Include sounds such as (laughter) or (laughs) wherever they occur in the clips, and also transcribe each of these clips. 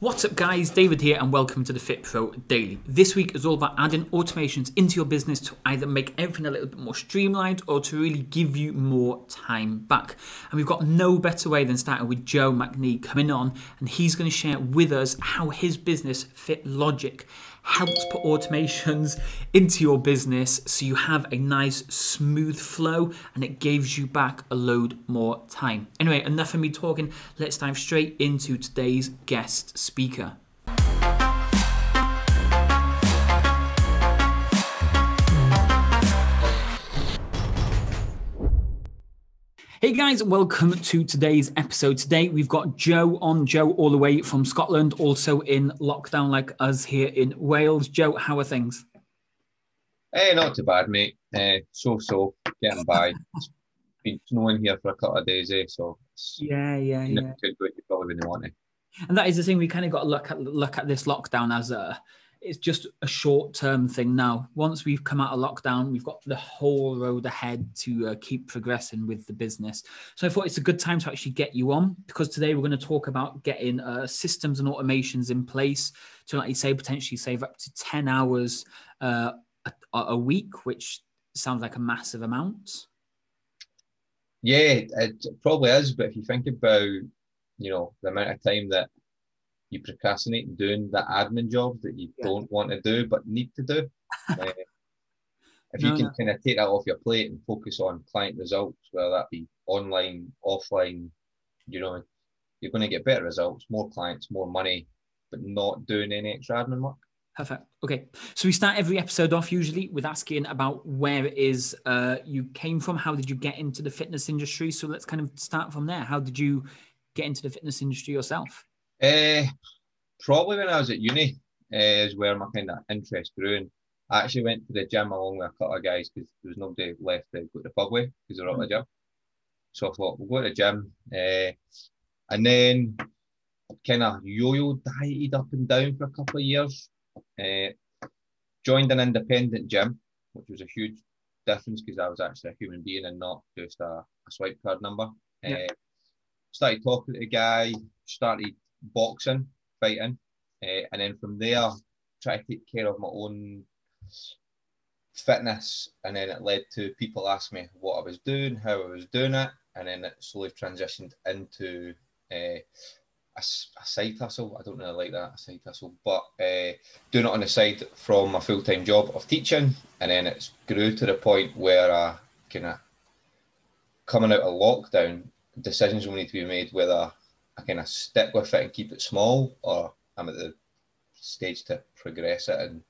What's up, guys? David here, and welcome to the Fit Pro Daily. This week is all about adding automations into your business to either make everything a little bit more streamlined or to really give you more time back. And we've got no better way than starting with Joe McNee coming on, and he's going to share with us how his business Fit Logic helps put automations (laughs) into your business so you have a nice smooth flow and it gives you back a load more time. Anyway, enough of me talking, let's dive straight into today's guest speaker. Hey guys, welcome to today's episode. Today we've got Joe on, Joe all the way from Scotland, also in lockdown like us here in Wales. Joe, how are things? Hey, not too bad, mate. Uh, so so, getting by. it's been snowing here for a couple of days, eh? So yeah, yeah, yeah. Could go, you probably wouldn't want to. And that is the thing we kind of got to look at look at this lockdown as a it's just a short term thing now. Once we've come out of lockdown, we've got the whole road ahead to uh, keep progressing with the business. So I thought it's a good time to actually get you on because today we're going to talk about getting uh, systems and automations in place to, like you say, potentially save up to 10 hours uh, a, a week, which sounds like a massive amount. Yeah, it probably is. But if you think about, you know, the amount of time that you procrastinate doing the admin jobs that you yeah. don't want to do but need to do. uh, (laughs) if no, you can no. kind of take that off your plate and focus on client results, whether that be online, offline, you know, you're going to get better results, more clients, more money, but not doing any extra admin work. Perfect. Okay. So we start every episode off usually with asking about where it is uh, you came from. How did you get into the fitness industry? So let's kind of start from there. How did you get into the fitness industry yourself? Uh, probably when I was at uni uh, is where my kind of interest grew. And I actually went to the gym along with a couple of guys because there was nobody left to go to the pub with because they were at the gym. So I thought, we'll go to the gym. Uh, and then kind of yo-yo dieted up and down for a couple of years. Uh, joined an independent gym, which was a huge difference because I was actually a human being and not just a, a swipe card number. Yeah. Uh, started talking to the guy, started boxing, fighting, uh, and then from there, try to take care of my own fitness, and then it led to people ask me what I was doing, how I was doing it, and then it slowly transitioned into uh, a, a, side hustle. I don't really like that a side hustle, but uh, doing it on the side from my full time job of teaching, and then it's grew to the point where I kind of coming out of lockdown, decisions will need to be made whether I kind of stick with it and keep it small, or I'm at the stage to progress it and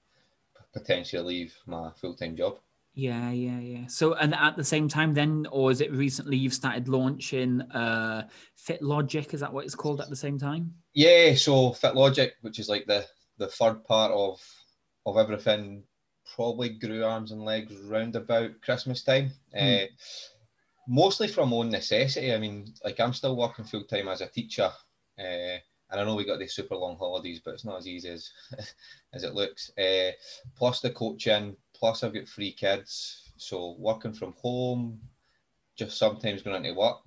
potentially leave my full time job. Yeah, yeah, yeah. So, and at the same time, then, or is it recently you've started launching uh, Fit Logic? Is that what it's called at the same time? Yeah. So Fit Logic, which is like the the third part of of everything, probably grew arms and legs round about Christmas time. Mm. Uh, mostly from own necessity. I mean, like I'm still working full time as a teacher, uh, and I know we got these super long holidays, but it's not as easy as (laughs) as it looks. Uh, plus the coaching, plus I've got three kids, so working from home, just sometimes going into work,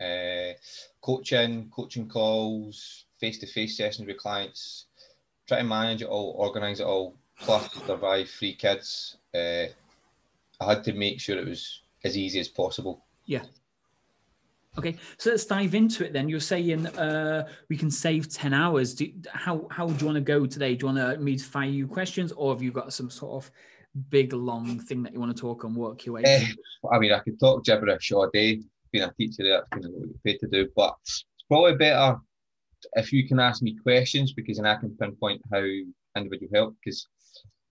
uh, coaching, coaching calls, face to face sessions with clients, try to manage it all, organize it all, plus survive three kids. I had to make sure it was as easy as possible. Yeah. Okay, so let's dive into it then. You're saying uh, we can save 10 hours. Do, how, how do you want to go today? Do you want to me to fire you questions or have you got some sort of big, long thing that you want to talk and work your way uh, I mean, I could talk gibberish all day. Being a teacher, that's kind of what you're paid to do. But it's probably better if you can ask me questions because then I can pinpoint how individual help. Because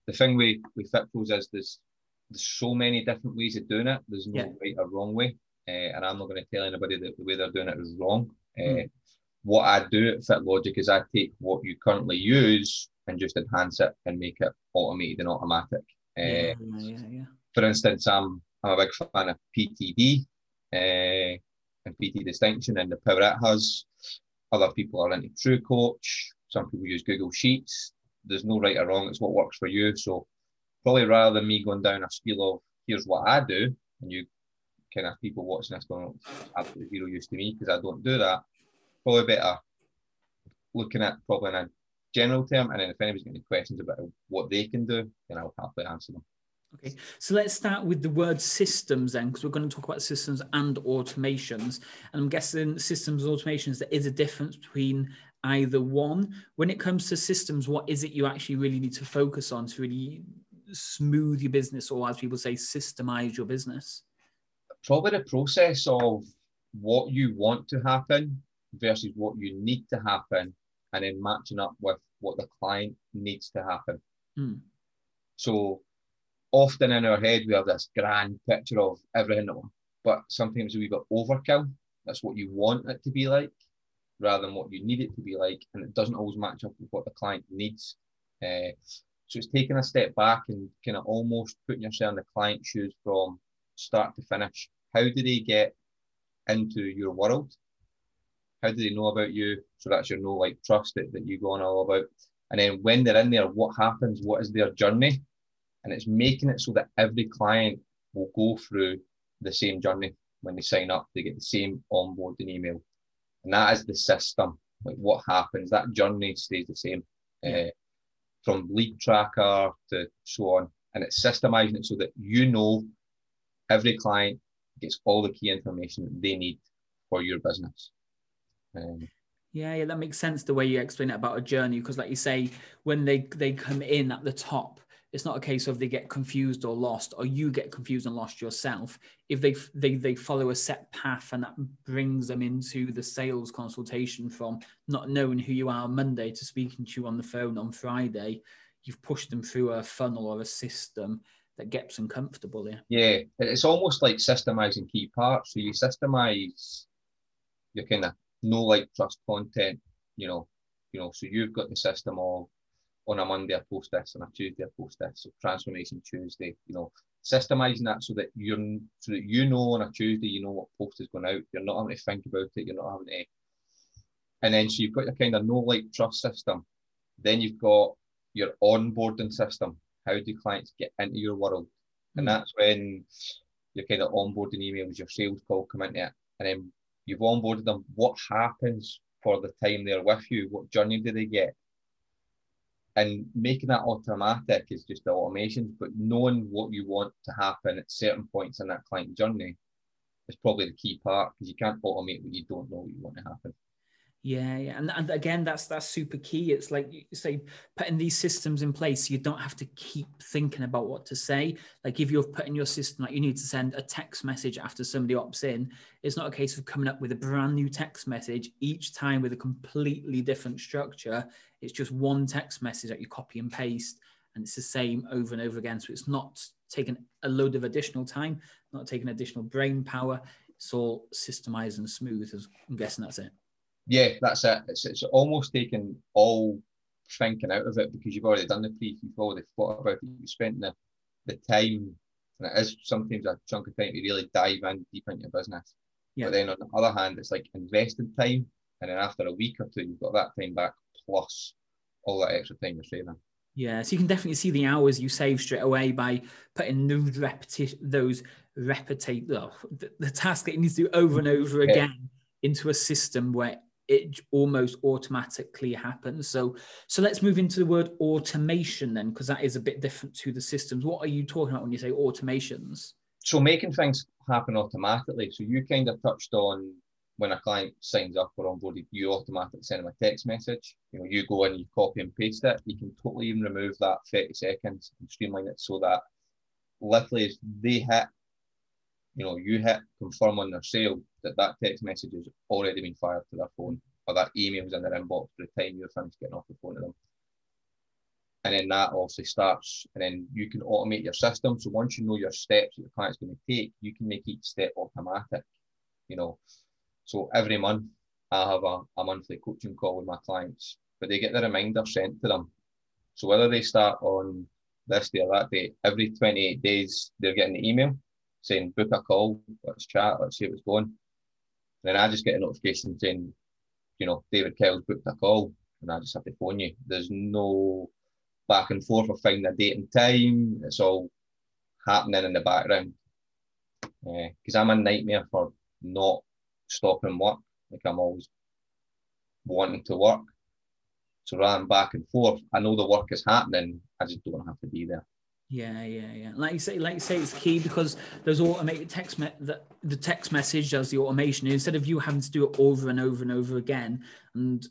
the thing we, we fit pros is there's, there's so many different ways of doing it. There's no yeah. right or wrong way uh, and I'm not going to tell anybody that the way they're doing it is wrong. Mm. What I do at Fit Logic is I take what you currently use and just enhance it and make it automated and automatic. Uh, yeah, yeah, yeah. For instance, I'm I'm a big fan of PTD uh, and PT distinction and the power it has. Other people are into True Coach. Some people use Google Sheets. There's no right or wrong. It's what works for you. So probably rather than me going down a spiel of here's what I do and you kind of people watching this going, absolutely zero use to me because I don't do that. Probably better looking at probably in a general term, and then if anybody's got any questions about what they can do, then I'll happily answer them. Okay, so let's start with the word systems then, because we're going to talk about systems and automations. And I'm guessing systems and automations, there is a difference between either one. When it comes to systems, what is it you actually really need to focus on to really smooth your business, or as people say, systemize your business? Probably the process of what you want to happen versus what you need to happen, and then matching up with what the client needs to happen. Hmm. So often in our head we have this grand picture of everything, but sometimes we got overkill. That's what you want it to be like, rather than what you need it to be like, and it doesn't always match up with what the client needs. Uh, so it's taking a step back and kind of almost putting yourself in the client's shoes from start to finish. How do they get into your world? How do they know about you? So that's your know, like, trust that, that you go on all about. And then when they're in there, what happens? What is their journey? and it's making it so that every client will go through the same journey when they sign up. They get the same onboarding email, and that is the system. Like what happens, that journey stays the same, yeah. uh, from lead tracker to so on, and it's systemizing it so that you know every client gets all the key information they need for your business. Um, yeah, yeah, that makes sense the way you explain it about a journey because, like you say, when they they come in at the top, it's not a case of they get confused or lost or you get confused and lost yourself if they they they follow a set path and that brings them into the sales consultation from not knowing who you are on monday to speaking to you on the phone on friday you've pushed them through a funnel or a system that gets them comfortable yeah yeah it's almost like systemizing key parts so you systemize your kind of no like trust content you know you know so you've got the system of on a Monday I post this, on a Tuesday I post this. So transformation Tuesday, you know, systemizing that so that you're so that you know on a Tuesday you know what post is going out. You're not having to think about it. You're not having to. And then so you've got your kind of no like trust system. Then you've got your onboarding system. How do clients get into your world? And hmm. that's when your kind of onboarding emails, your sales call come into it. And then you've onboarded them. What happens for the time they're with you? What journey do they get? and making that automatic is just the automations, but knowing what you want to happen at certain points in that client journey is probably the key part because you can't automate what you don't know what you want to happen. Yeah, yeah, and, and again, that's that's super key. It's like you say, putting these systems in place, you don't have to keep thinking about what to say. Like if you're putting your system, like you need to send a text message after somebody opts in, it's not a case of coming up with a brand new text message each time with a completely different structure. It's just one text message that you copy and paste, and it's the same over and over again. So it's not taking a load of additional time, not taking additional brain power. It's all systemized and smooth. I'm guessing that's it yeah, that's it. It's, it's almost taken all thinking out of it because you've already done the pre you've already thought about it, you've spent the, the time, and it is sometimes a chunk of time to really dive in deep into your business. Yeah. But then on the other hand, it's like invested time, and then after a week or two, you've got that time back plus all that extra time you're saving. Yeah, so you can definitely see the hours you save straight away by putting those repetition, those repetition, oh, the, the, task that you need to do over and over again into a system where it almost automatically happens. So, so let's move into the word automation then, because that is a bit different to the systems. What are you talking about when you say automations? So, making things happen automatically. So, you kind of touched on when a client signs up or onboarded, you automatically send them a text message. You know, you go in, you copy and paste it. You can totally even remove that 30 seconds and streamline it so that literally as they hit you know, you hit confirm on their sale, that that text message has already been fired to their phone or that email's in their inbox by the time you're finished getting off the phone to them. And then that obviously starts, and then you can automate your system. So once you know your steps that the client's going to take, you can make each step automatic. You know, so every month I have a, a monthly coaching call with my clients, but they get the reminder sent to them. So whether they start on this day or that day, every 28 days they're getting the email saying book a call, let's chat, let's see what's going. Then I just get a notification saying, you know, David Kyle's booked a call, and I just have to phone you. There's no back and forth of finding a date and time. It's all happening in the background. Because uh, I'm a nightmare for not stopping work. Like I'm always wanting to work. So rather than back and forth, I know the work is happening. I just don't have to be there. Yeah, yeah, yeah. Like you say, like you say, it's key because there's automated text me- the, the text message does the automation instead of you having to do it over and over and over again. And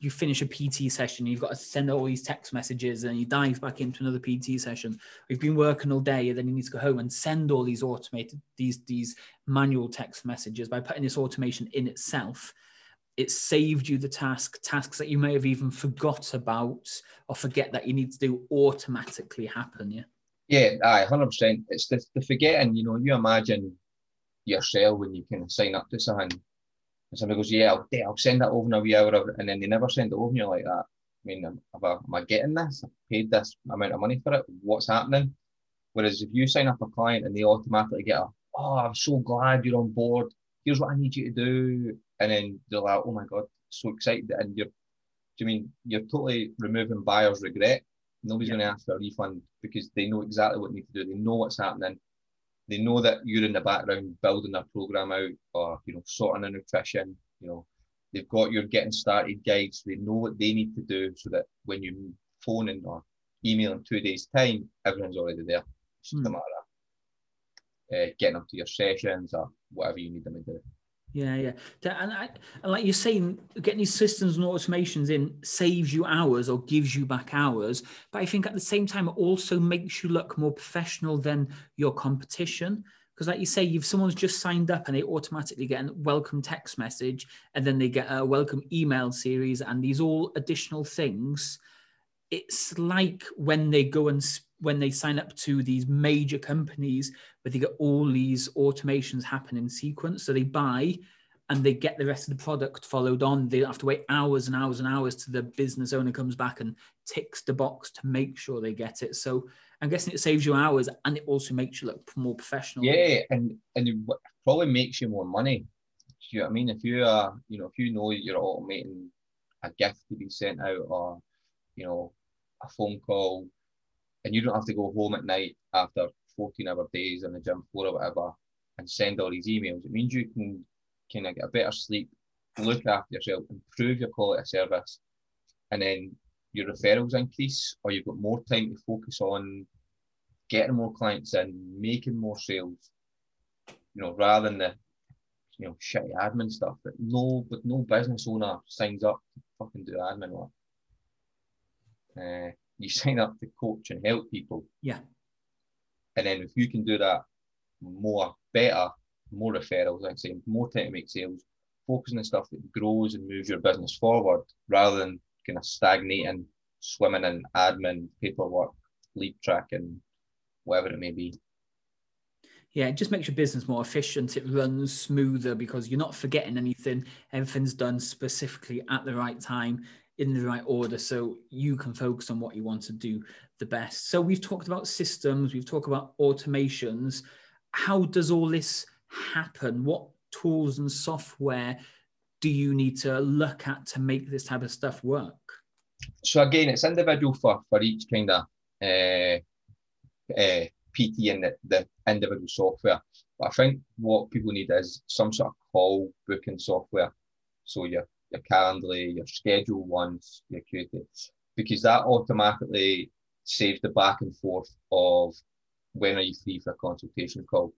you finish a PT session, you've got to send all these text messages, and you dive back into another PT session. We've been working all day, and then you need to go home and send all these automated these these manual text messages by putting this automation in itself it saved you the task, tasks that you may have even forgot about or forget that you need to do automatically happen. Yeah. Yeah, aye, hundred percent. It's the, the forgetting. You know, you imagine yourself when you of sign up to something, and somebody goes, "Yeah, I'll, I'll send that over in a wee hour," and then they never send it over, and you're like that. I mean, am am I getting this? I paid this amount of money for it. What's happening? Whereas if you sign up a client and they automatically get a, "Oh, I'm so glad you're on board. Here's what I need you to do," and then they're like, oh my god, so excited, and you're, do you mean you're totally removing buyer's regret? Nobody's yeah. going to ask for a refund because they know exactly what they need to do. They know what's happening. They know that you're in the background building their program out, or you know, sorting the nutrition. You know, they've got your getting started guides. They know what they need to do so that when you phone in or email in two days' time, everyone's already there. It's just mm. a matter of uh, getting up to your sessions or whatever you need them to do. Yeah, yeah. And, I, and like you're saying, getting these systems and automations in saves you hours or gives you back hours. But I think at the same time, it also makes you look more professional than your competition. Because, like you say, if someone's just signed up and they automatically get a welcome text message and then they get a welcome email series and these all additional things, it's like when they go and when they sign up to these major companies where they get all these automations happen in sequence. So they buy and they get the rest of the product followed on. They have to wait hours and hours and hours to the business owner comes back and ticks the box to make sure they get it. So I'm guessing it saves you hours and it also makes you look more professional. Yeah, and and it probably makes you more money. Do you know what I mean? If you are, you know, if you know you're automating a gift to be sent out or, you know, a phone call and you don't have to go home at night after 14 hour days on the gym floor or whatever and send all these emails. It means you can kind of get a better sleep, look after yourself, improve your quality of service, and then your referrals increase, or you've got more time to focus on getting more clients in, making more sales, you know, rather than the you know shitty admin stuff that no but no business owner signs up to fucking do admin work. Uh, you sign up to coach and help people. Yeah. And then if you can do that more, better, more referrals, like I say, more time to make sales, focus on stuff that grows and moves your business forward rather than kind of stagnating, swimming in admin, paperwork, lead tracking, whatever it may be. Yeah, it just makes your business more efficient. It runs smoother because you're not forgetting anything. Everything's done specifically at the right time in the right order so you can focus on what you want to do the best. So we've talked about systems, we've talked about automations. How does all this happen? What tools and software do you need to look at to make this type of stuff work? So again, it's individual for, for each kind of uh, uh, PT and the, the individual software. But I think what people need is some sort of call booking software. So your your Calendly, your schedule ones, your creative, because that automatically saves the back and forth of when are you free for a consultation call.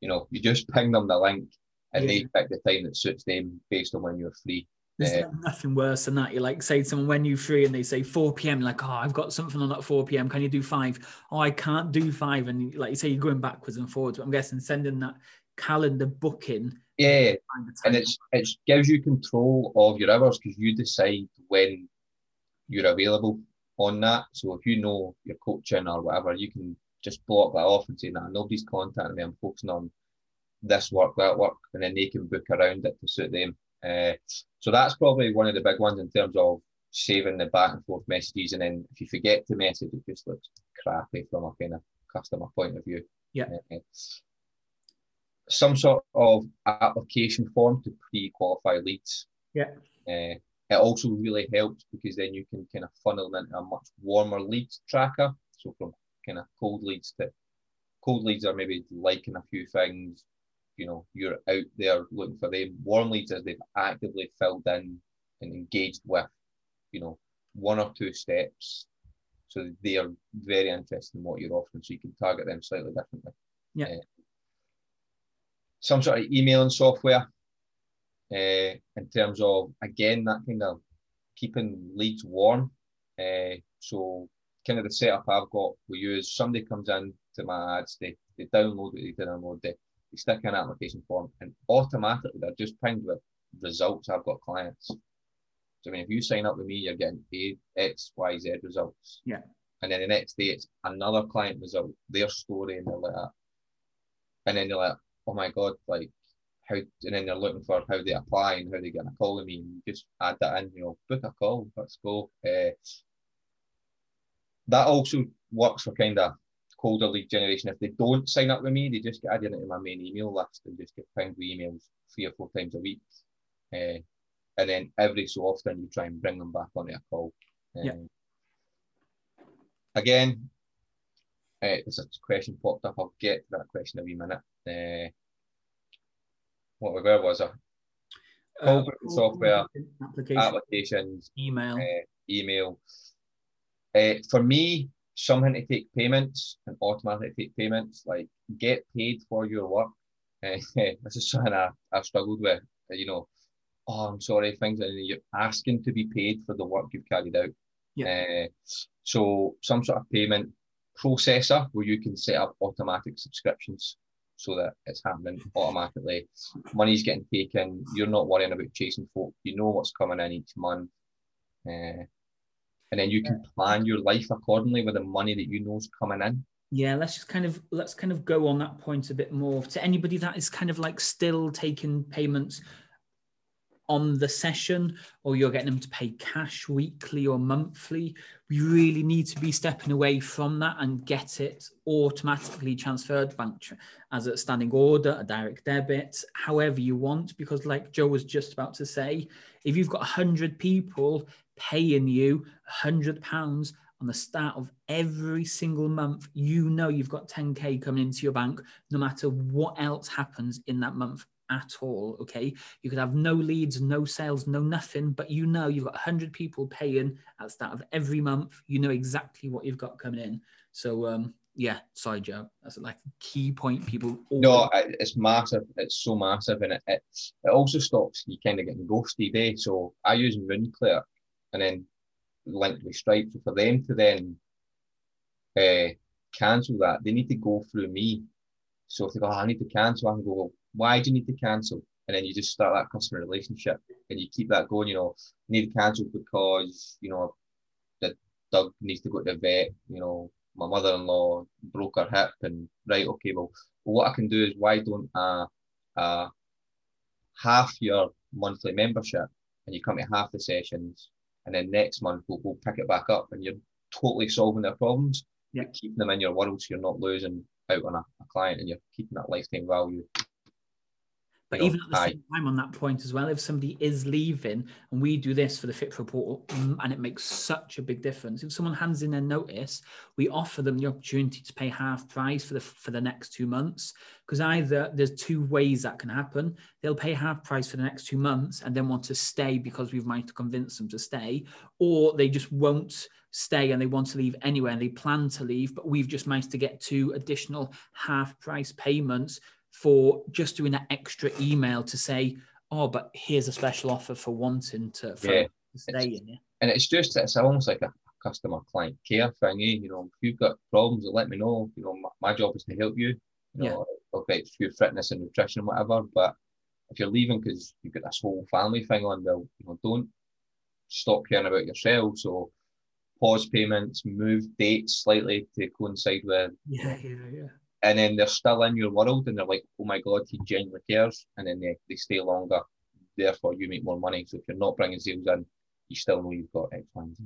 You know, you just ping them the link and yeah. they pick the time that suits them based on when you're free. There's uh, nothing worse than that. You like say to someone when you free and they say 4 p.m. Like, oh, I've got something on at 4 p.m. Can you do five? Oh, I can't do five. And like you say, you're going backwards and forwards. But I'm guessing sending that calendar booking. Yeah, and it's it gives you control of your hours because you decide when you're available on that. So if you know you're coaching or whatever, you can just block that off and say, "Nah, nobody's contacting me. I'm focusing on this work, that work," and then they can book around it to suit them. Uh, so that's probably one of the big ones in terms of saving the back and forth messages. And then if you forget to message, it just looks crappy from a kind of customer point of view. Yeah. Uh, some sort of application form to pre-qualify leads. Yeah. Uh, it also really helps because then you can kind of funnel them into a much warmer leads tracker. So from kind of cold leads to cold leads are maybe liking a few things, you know, you're out there looking for them. Warm leads as they've actively filled in and engaged with, you know, one or two steps. So they are very interested in what you're offering, so you can target them slightly differently. Yeah. Uh, some sort of emailing software uh, in terms of again that kind of keeping leads warm. Uh, so kind of the setup I've got, we use somebody comes in to my ads, they, they download it, they download it, they stick in an application form, and automatically they're just pinged with results. I've got clients. So I mean, if you sign up with me, you're getting paid X, Y, Z results. Yeah. And then the next day it's another client result, their story, and they're like that. And then they're like, oh my god, like how and then they're looking for how they apply and how they get a call with me and just add that in, you know, book a call, let's go. Uh, that also works for kind of colder lead generation. If they don't sign up with me, they just get added into my main email list and just get pinged with emails three or four times a week. Uh, and then every so often you try and bring them back onto a call. Uh, yeah. Again, uh, there's a question popped up. I'll get to that question in a wee minute. Uh, what where was I? Uh, software, applications, applications email, uh, email. For me, something to take payments and automatically take payments, like get paid for your work. (laughs) This is something I, I've struggled with. You know, oh, I'm sorry, things and you're asking to be paid for the work you've carried out. Yeah. So some sort of payment processor where you can set up automatic subscriptions so that it's happening automatically. Money's getting taken. You're not worrying about chasing folk. You know what's coming in each month. Uh, and then you can plan your life accordingly with the money that you know is coming in. Yeah, let's just kind of let's kind of go on that point a bit more. To anybody that is kind of like still taking payments on the session or you're getting them to pay cash weekly or monthly. We really need to be stepping away from that and get it automatically transferred bank as a standing order, a direct debit, however you want. Because, like Joe was just about to say, if you've got 100 people paying you £100 on the start of every single month, you know you've got 10K coming into your bank no matter what else happens in that month at all. Okay. You could have no leads, no sales, no nothing, but you know you've got 100 people paying at the start of every month. You know exactly what you've got coming in. So, um, yeah, sorry, Joe. That's like a key point. People. No, it's massive. It's so massive, and it, it it also stops you kind of getting ghosted. Eh? So I use RuneClear, and then linked with Stripe. So for them to then uh, cancel that, they need to go through me. So if they go, oh, I need to cancel, I can go, why do you need to cancel? And then you just start that customer relationship and you keep that going. You know, need to cancel because, you know, the dog needs to go to the vet, you know, my mother in law broke her hip and right, okay, well, what I can do is why don't I uh, half your monthly membership and you come to half the sessions and then next month we'll, we'll pick it back up and you're totally solving their problems. Yeah. You're keeping them in your world so you're not losing out on a, a client and you're keeping that lifetime value but even at the same time, on that point as well, if somebody is leaving and we do this for the Fit Pro portal, mm, and it makes such a big difference. If someone hands in their notice, we offer them the opportunity to pay half price for the for the next two months. Because either there's two ways that can happen. They'll pay half price for the next two months and then want to stay because we've managed to convince them to stay, or they just won't stay and they want to leave anywhere and they plan to leave, but we've just managed to get two additional half price payments for just doing that extra email to say, oh, but here's a special offer for wanting to, for yeah. to stay in. Yeah. And it's just, it's almost like a customer client care thing. Eh? You know, if you've got problems, let me know. You know, my, my job is to help you. You know, yeah. okay, it's your fitness and nutrition and whatever. But if you're leaving because you've got this whole family thing on, well, you know, don't stop caring about yourself. So pause payments, move dates slightly to coincide with yeah, yeah, yeah and then they're still in your world and they're like, oh my God, he genuinely cares. And then they, they stay longer. Therefore, you make more money. So if you're not bringing sales in, you still know you've got X, Y, and Z.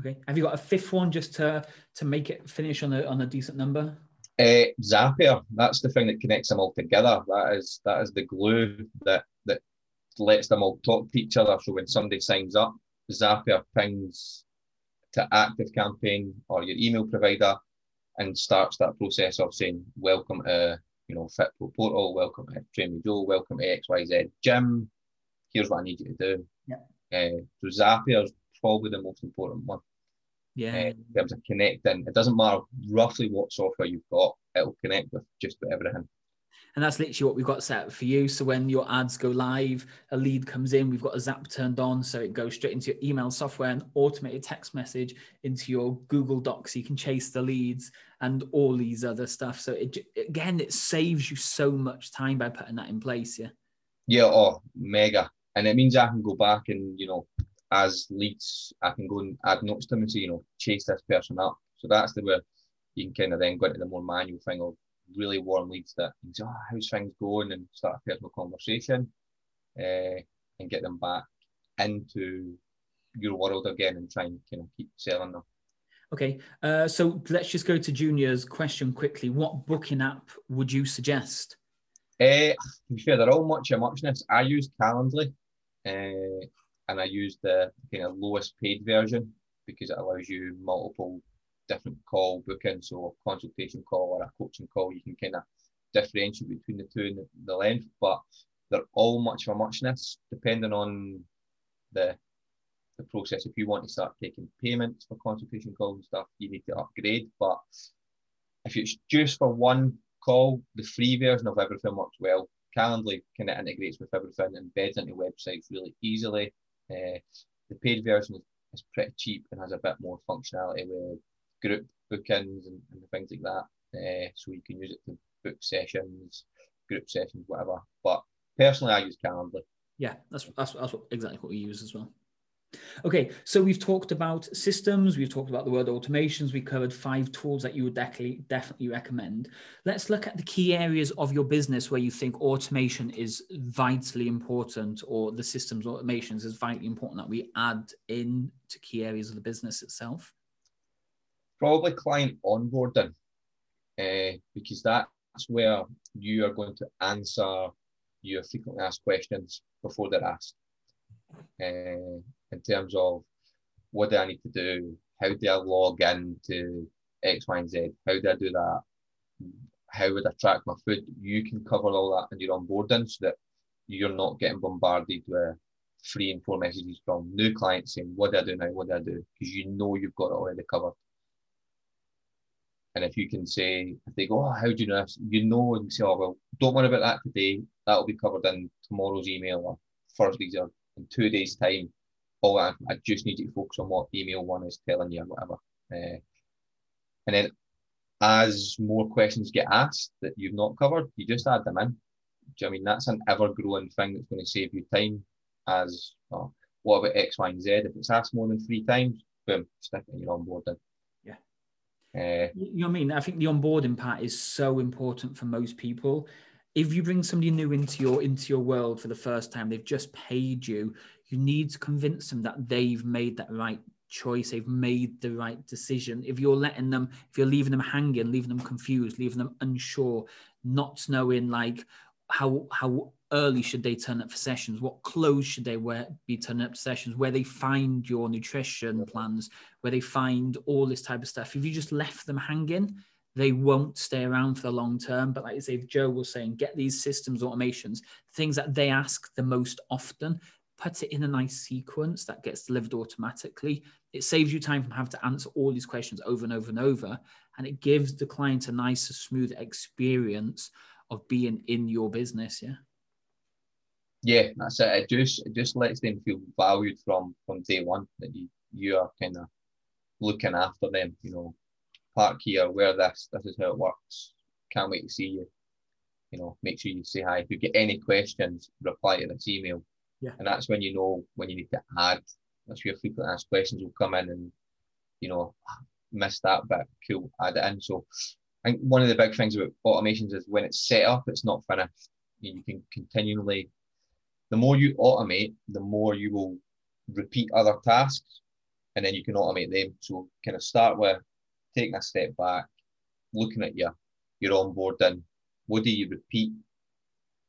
Okay. Have you got a fifth one just to to make it finish on a on a decent number? Uh, Zapier. That's the thing that connects them all together. That is that is the glue that that lets them all talk to each other. So when somebody signs up, Zapier pings to Active Campaign or your email provider and starts that process of saying, welcome to, you know, FitPro Portal, welcome to Train Joe, welcome to XYZ Gym, here's what I need you to do. Yeah. Uh, so is probably the most important one. Yeah. Uh, in terms of connecting, it doesn't matter roughly what software you've got, it'll connect with just about everything. And that's literally what we've got set up for you. So when your ads go live, a lead comes in, we've got a Zap turned on. So it goes straight into your email software and automated text message into your Google Docs. So you can chase the leads and all these other stuff. So it, again, it saves you so much time by putting that in place. Yeah. Yeah. Oh, mega. And it means I can go back and, you know, as leads, I can go and add notes to them and say, you know, chase this person up. So that's the way you can kind of then go into the more manual thing of really warm leads that you oh, how's things going and start a personal conversation uh, and get them back into your world again and try and kind of keep selling them. Okay, uh, so let's just go to Junior's question quickly. What booking app would you suggest? Uh, to be fair, they're all much of muchness. I use Calendly uh, and I use the kind of lowest paid version because it allows you multiple different call booking, so a consultation call or a coaching call, you can kind of differentiate between the two and the, the length, but they're all much of a muchness depending on the the process. If you want to start taking payments for consultation calls and stuff, you need to upgrade. But if it's just for one call, the free version of everything works well. Calendly kind of integrates with everything and embeds into websites really easily. Uh, the paid version is, is pretty cheap and has a bit more functionality with group bookings and, and things like that. Uh, so you can use it to book sessions, group sessions, whatever. But personally, I use Calendly. Yeah, that's that's, that's what, exactly what we use as well. Okay, so we've talked about systems, we've talked about the word automations, we covered five tools that you would definitely definitely recommend. Let's look at the key areas of your business where you think automation is vitally important, or the systems automations is vitally important that we add in to key areas of the business itself probably client onboarding, uh, because that's where you are going to answer your frequently asked questions before they're asked. Uh, in terms of what do I need to do? How do I log in to X, Y, and Z? How do I do that? How would I track my food? You can cover all that in your onboarding so that you're not getting bombarded with three and four messages from new clients saying, What do I do now? What do I do? Because you know you've got it already covered. And if you can say, if they go, oh, how do you know this? You know, and say, oh, well, don't worry about that today. That'll be covered in tomorrow's email or Thursday's or in two days' time. All that, I just need you to focus on what email one is telling you or whatever. Uh, and then as more questions get asked that you've not covered, you just add them in. Do you I mean that's an ever growing thing that's going to save you time? As oh, what about X, Y, and Z? If it's asked more than three times, boom, stick it in your onboarding. Uh, you know what I mean? I think the onboarding part is so important for most people. If you bring somebody new into your into your world for the first time, they've just paid you. You need to convince them that they've made that right choice. They've made the right decision. If you're letting them, if you're leaving them hanging, leaving them confused, leaving them unsure, not knowing like how how early should they turn up for sessions? What clothes should they wear be turning up to sessions? Where they find your nutrition plans, where they find all this type of stuff. If you just left them hanging, they won't stay around for the long term. But like I say, Joe was saying, get these systems automations, things that they ask the most often, put it in a nice sequence that gets delivered automatically. It saves you time from having to answer all these questions over and over and over. And it gives the client a nicer, smooth experience of being in your business. Yeah yeah, that's it. It just it just lets them feel valued from from day one that you you are kind of looking after them. You know, park here, wear this. This is how it works. Can't wait to see you. You know, make sure you say hi. If you get any questions, reply to this email. Yeah. And that's when you know when you need to add. That's where frequent asked questions will come in and you know, miss that bit. Cool, add it in. So I think one of the big things about automations is when it's set up, it's not finished. You can continually the more you automate, the more you will repeat other tasks and then you can automate them. So kind of start with taking a step back, looking at your your onboarding. What do you repeat?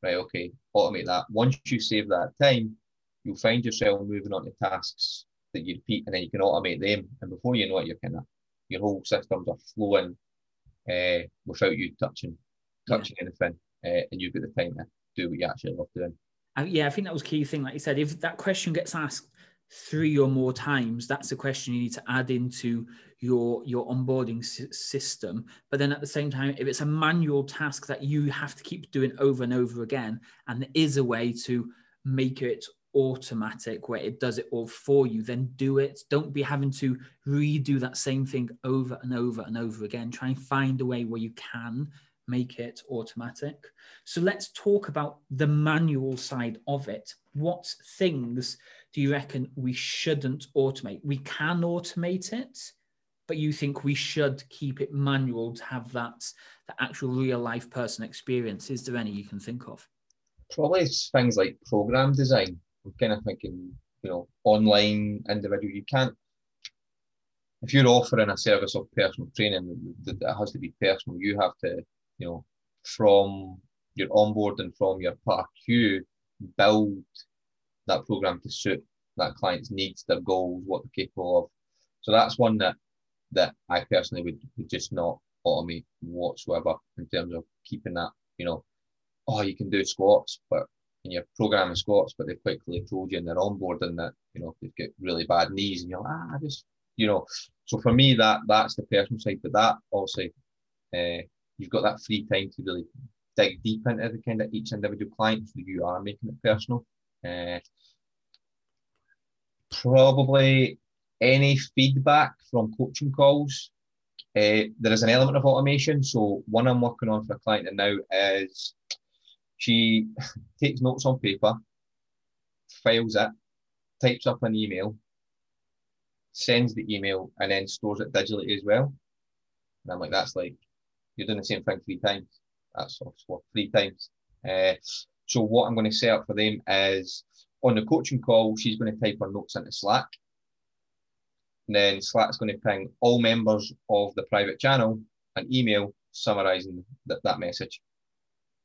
Right, okay, automate that. Once you save that time, you'll find yourself moving on to tasks that you repeat and then you can automate them. And before you know it, you're kind of your whole systems are flowing uh, without you touching touching yeah. anything. Uh, and you've got the time to do what you actually love doing yeah, I think that was key thing. Like you said, if that question gets asked three or more times, that's a question you need to add into your your onboarding system. But then at the same time, if it's a manual task that you have to keep doing over and over again, and there is a way to make it automatic where it does it all for you, then do it. Don't be having to redo that same thing over and over and over again. Try and find a way where you can make it automatic. So let's talk about the manual side of it. What things do you reckon we shouldn't automate? We can automate it, but you think we should keep it manual to have that the actual real life person experience. Is there any you can think of? Probably things like program design. I'm kind of thinking, you know, online individual. You can't if you're offering a service of personal training that has to be personal, you have to, you know, from your onboarding from your part queue, build that program to suit that client's needs, their goals, what they're capable of. So that's one that that I personally would, would just not automate whatsoever in terms of keeping that, you know, oh, you can do squats, but in your programming squats, but they've quickly told you in their onboarding that, you know, they've got really bad knees and you're like, ah, just, you know. So for me, that that's the personal side, but that also, uh, you've got that free time to really dig deep into the kind of each individual client, so you are making it personal. Uh, probably any feedback from coaching calls. Uh, there is an element of automation. So one I'm working on for a client now is she (laughs) takes notes on paper, files it, types up an email, sends the email, and then stores it digitally as well. And I'm like, that's like you're doing the same thing three times. That's what three times. Uh, so what I'm going to set up for them is on the coaching call, she's going to type her notes into Slack. And then Slack's going to ping all members of the private channel an email summarizing that, that message.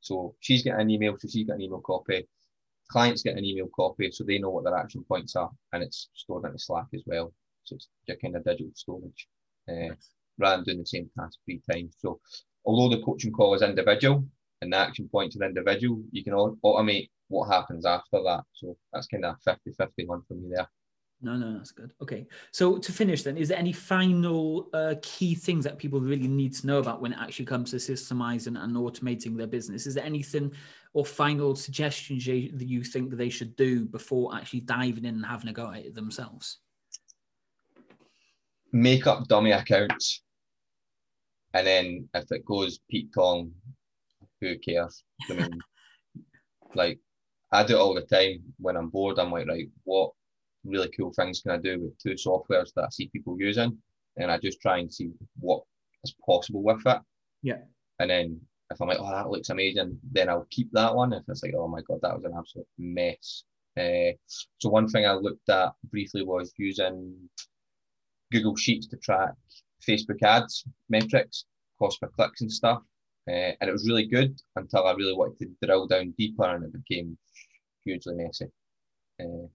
So she's getting an email, so she's got an email copy. Clients get an email copy, so they know what their action points are, and it's stored into Slack as well. So it's your kind of digital storage, uh, rather than doing the same task three times. So although the coaching call is individual and the action points are individual, you can automate what happens after that. So that's kind of 50 50 one for me there. No, no, that's good. Okay. So to finish, then, is there any final uh, key things that people really need to know about when it actually comes to systemizing and automating their business? Is there anything or final suggestions you, that you think they should do before actually diving in and having a go at it themselves? Make up dummy accounts. And then if it goes Pete Tong, who cares? I mean, (laughs) like I do it all the time when I'm bored. I'm like, right, what really cool things can I do with two softwares that I see people using? And I just try and see what is possible with it. Yeah. And then if I'm like, oh, that looks amazing, then I'll keep that one. If it's like, oh my God, that was an absolute mess. Uh, so one thing I looked at briefly was using Google Sheets to track Facebook ads metrics, cost per clicks and stuff. Uh, and it was really good until I really wanted to drill down deeper and it became hugely messy. Uh,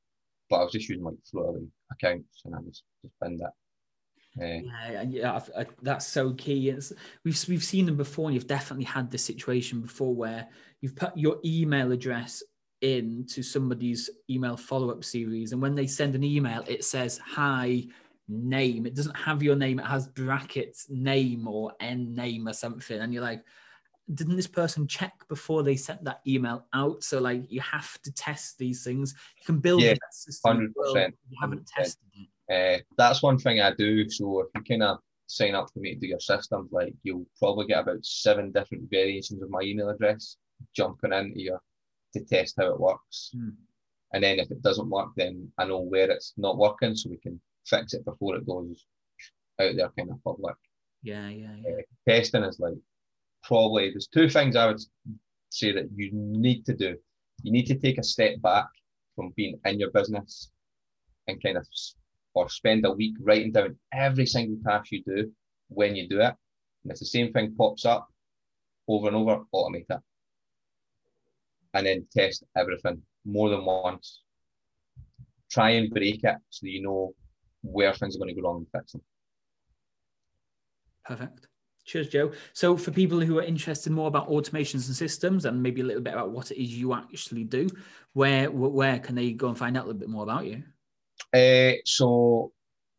but I was just using like throwaway accounts and I just just binned that. Uh, yeah, yeah, I, I, that's so key. It's, we've we've seen them before, and you've definitely had this situation before where you've put your email address into somebody's email follow-up series, and when they send an email, it says "Hi, name." It doesn't have your name; it has brackets name or n name or something, and you're like, didn't this person check before they sent that email out? So like you have to test these things. You can build yeah, hundred percent. You haven't tested it. Uh, that's one thing I do. So if you kind of sign up for me to do your systems, like you'll probably get about seven different variations of my email address jumping into your to test how it works. Hmm. And then if it doesn't work, then I know where it's not working, so we can fix it before it goes out there kind of public. Yeah, yeah, yeah. Uh, testing is like probably there's two things I would say that you need to do. You need to take a step back from being in your business and kind of or spend a week writing down every single task you do when you do it. And if the same thing pops up over and over, automate it. And then test everything more than once. Try and break it so you know where things are going to go wrong and fix them. Perfect. Cheers, Joe. So, for people who are interested more about automations and systems, and maybe a little bit about what it is you actually do, where where can they go and find out a little bit more about you? Uh, so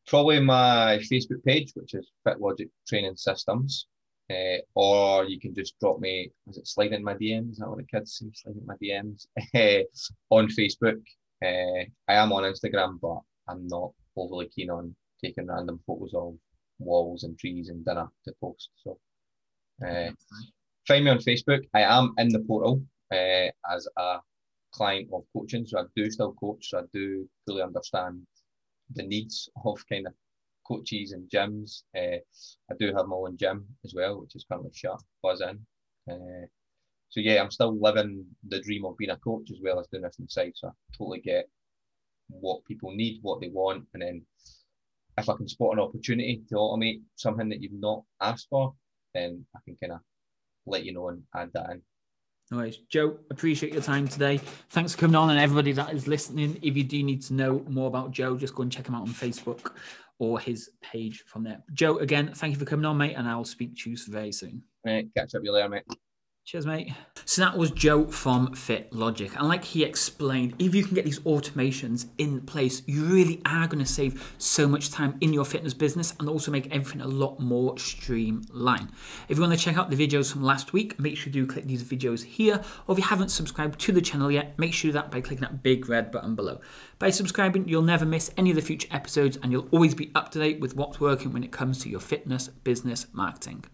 probably my Facebook page, which is FitLogic Training Systems, uh, or you can just drop me. Is it slide in my DMs? Is that what the kids say? Slide in my DMs (laughs) on Facebook. Uh, I am on Instagram, but I'm not overly keen on taking random photos of walls and trees and dinner to post. So uh, find me on Facebook. I am in the portal uh, as a client of coaching, so I do still coach. So I do fully understand the needs of kind of coaches and gyms. Uh, I do have my own gym as well, which is currently shut. Buzz in. Uh, so yeah, I'm still living the dream of being a coach as well as doing this on the side. So I totally get what people need, what they want, and then if I can spot an opportunity to automate something that you've not asked for, then I can kind of let you know and add that in. No worries. Joe, appreciate your time today. Thanks for coming on and everybody that is listening. If you do need to know more about Joe, just go and check him out on Facebook or his page from there. Joe, again, thank you for coming on, mate, and I'll speak to you very soon. Right, catch up with you later, mate. Cheers, mate. So that was Joe from Fit Logic. And like he explained, if you can get these automations in place, you really are going to save so much time in your fitness business and also make everything a lot more streamlined. If you want to check out the videos from last week, make sure you do click these videos here. Or if you haven't subscribed to the channel yet, make sure you do that by clicking that big red button below. By subscribing, you'll never miss any of the future episodes and you'll always be up to date with what's working when it comes to your fitness business marketing.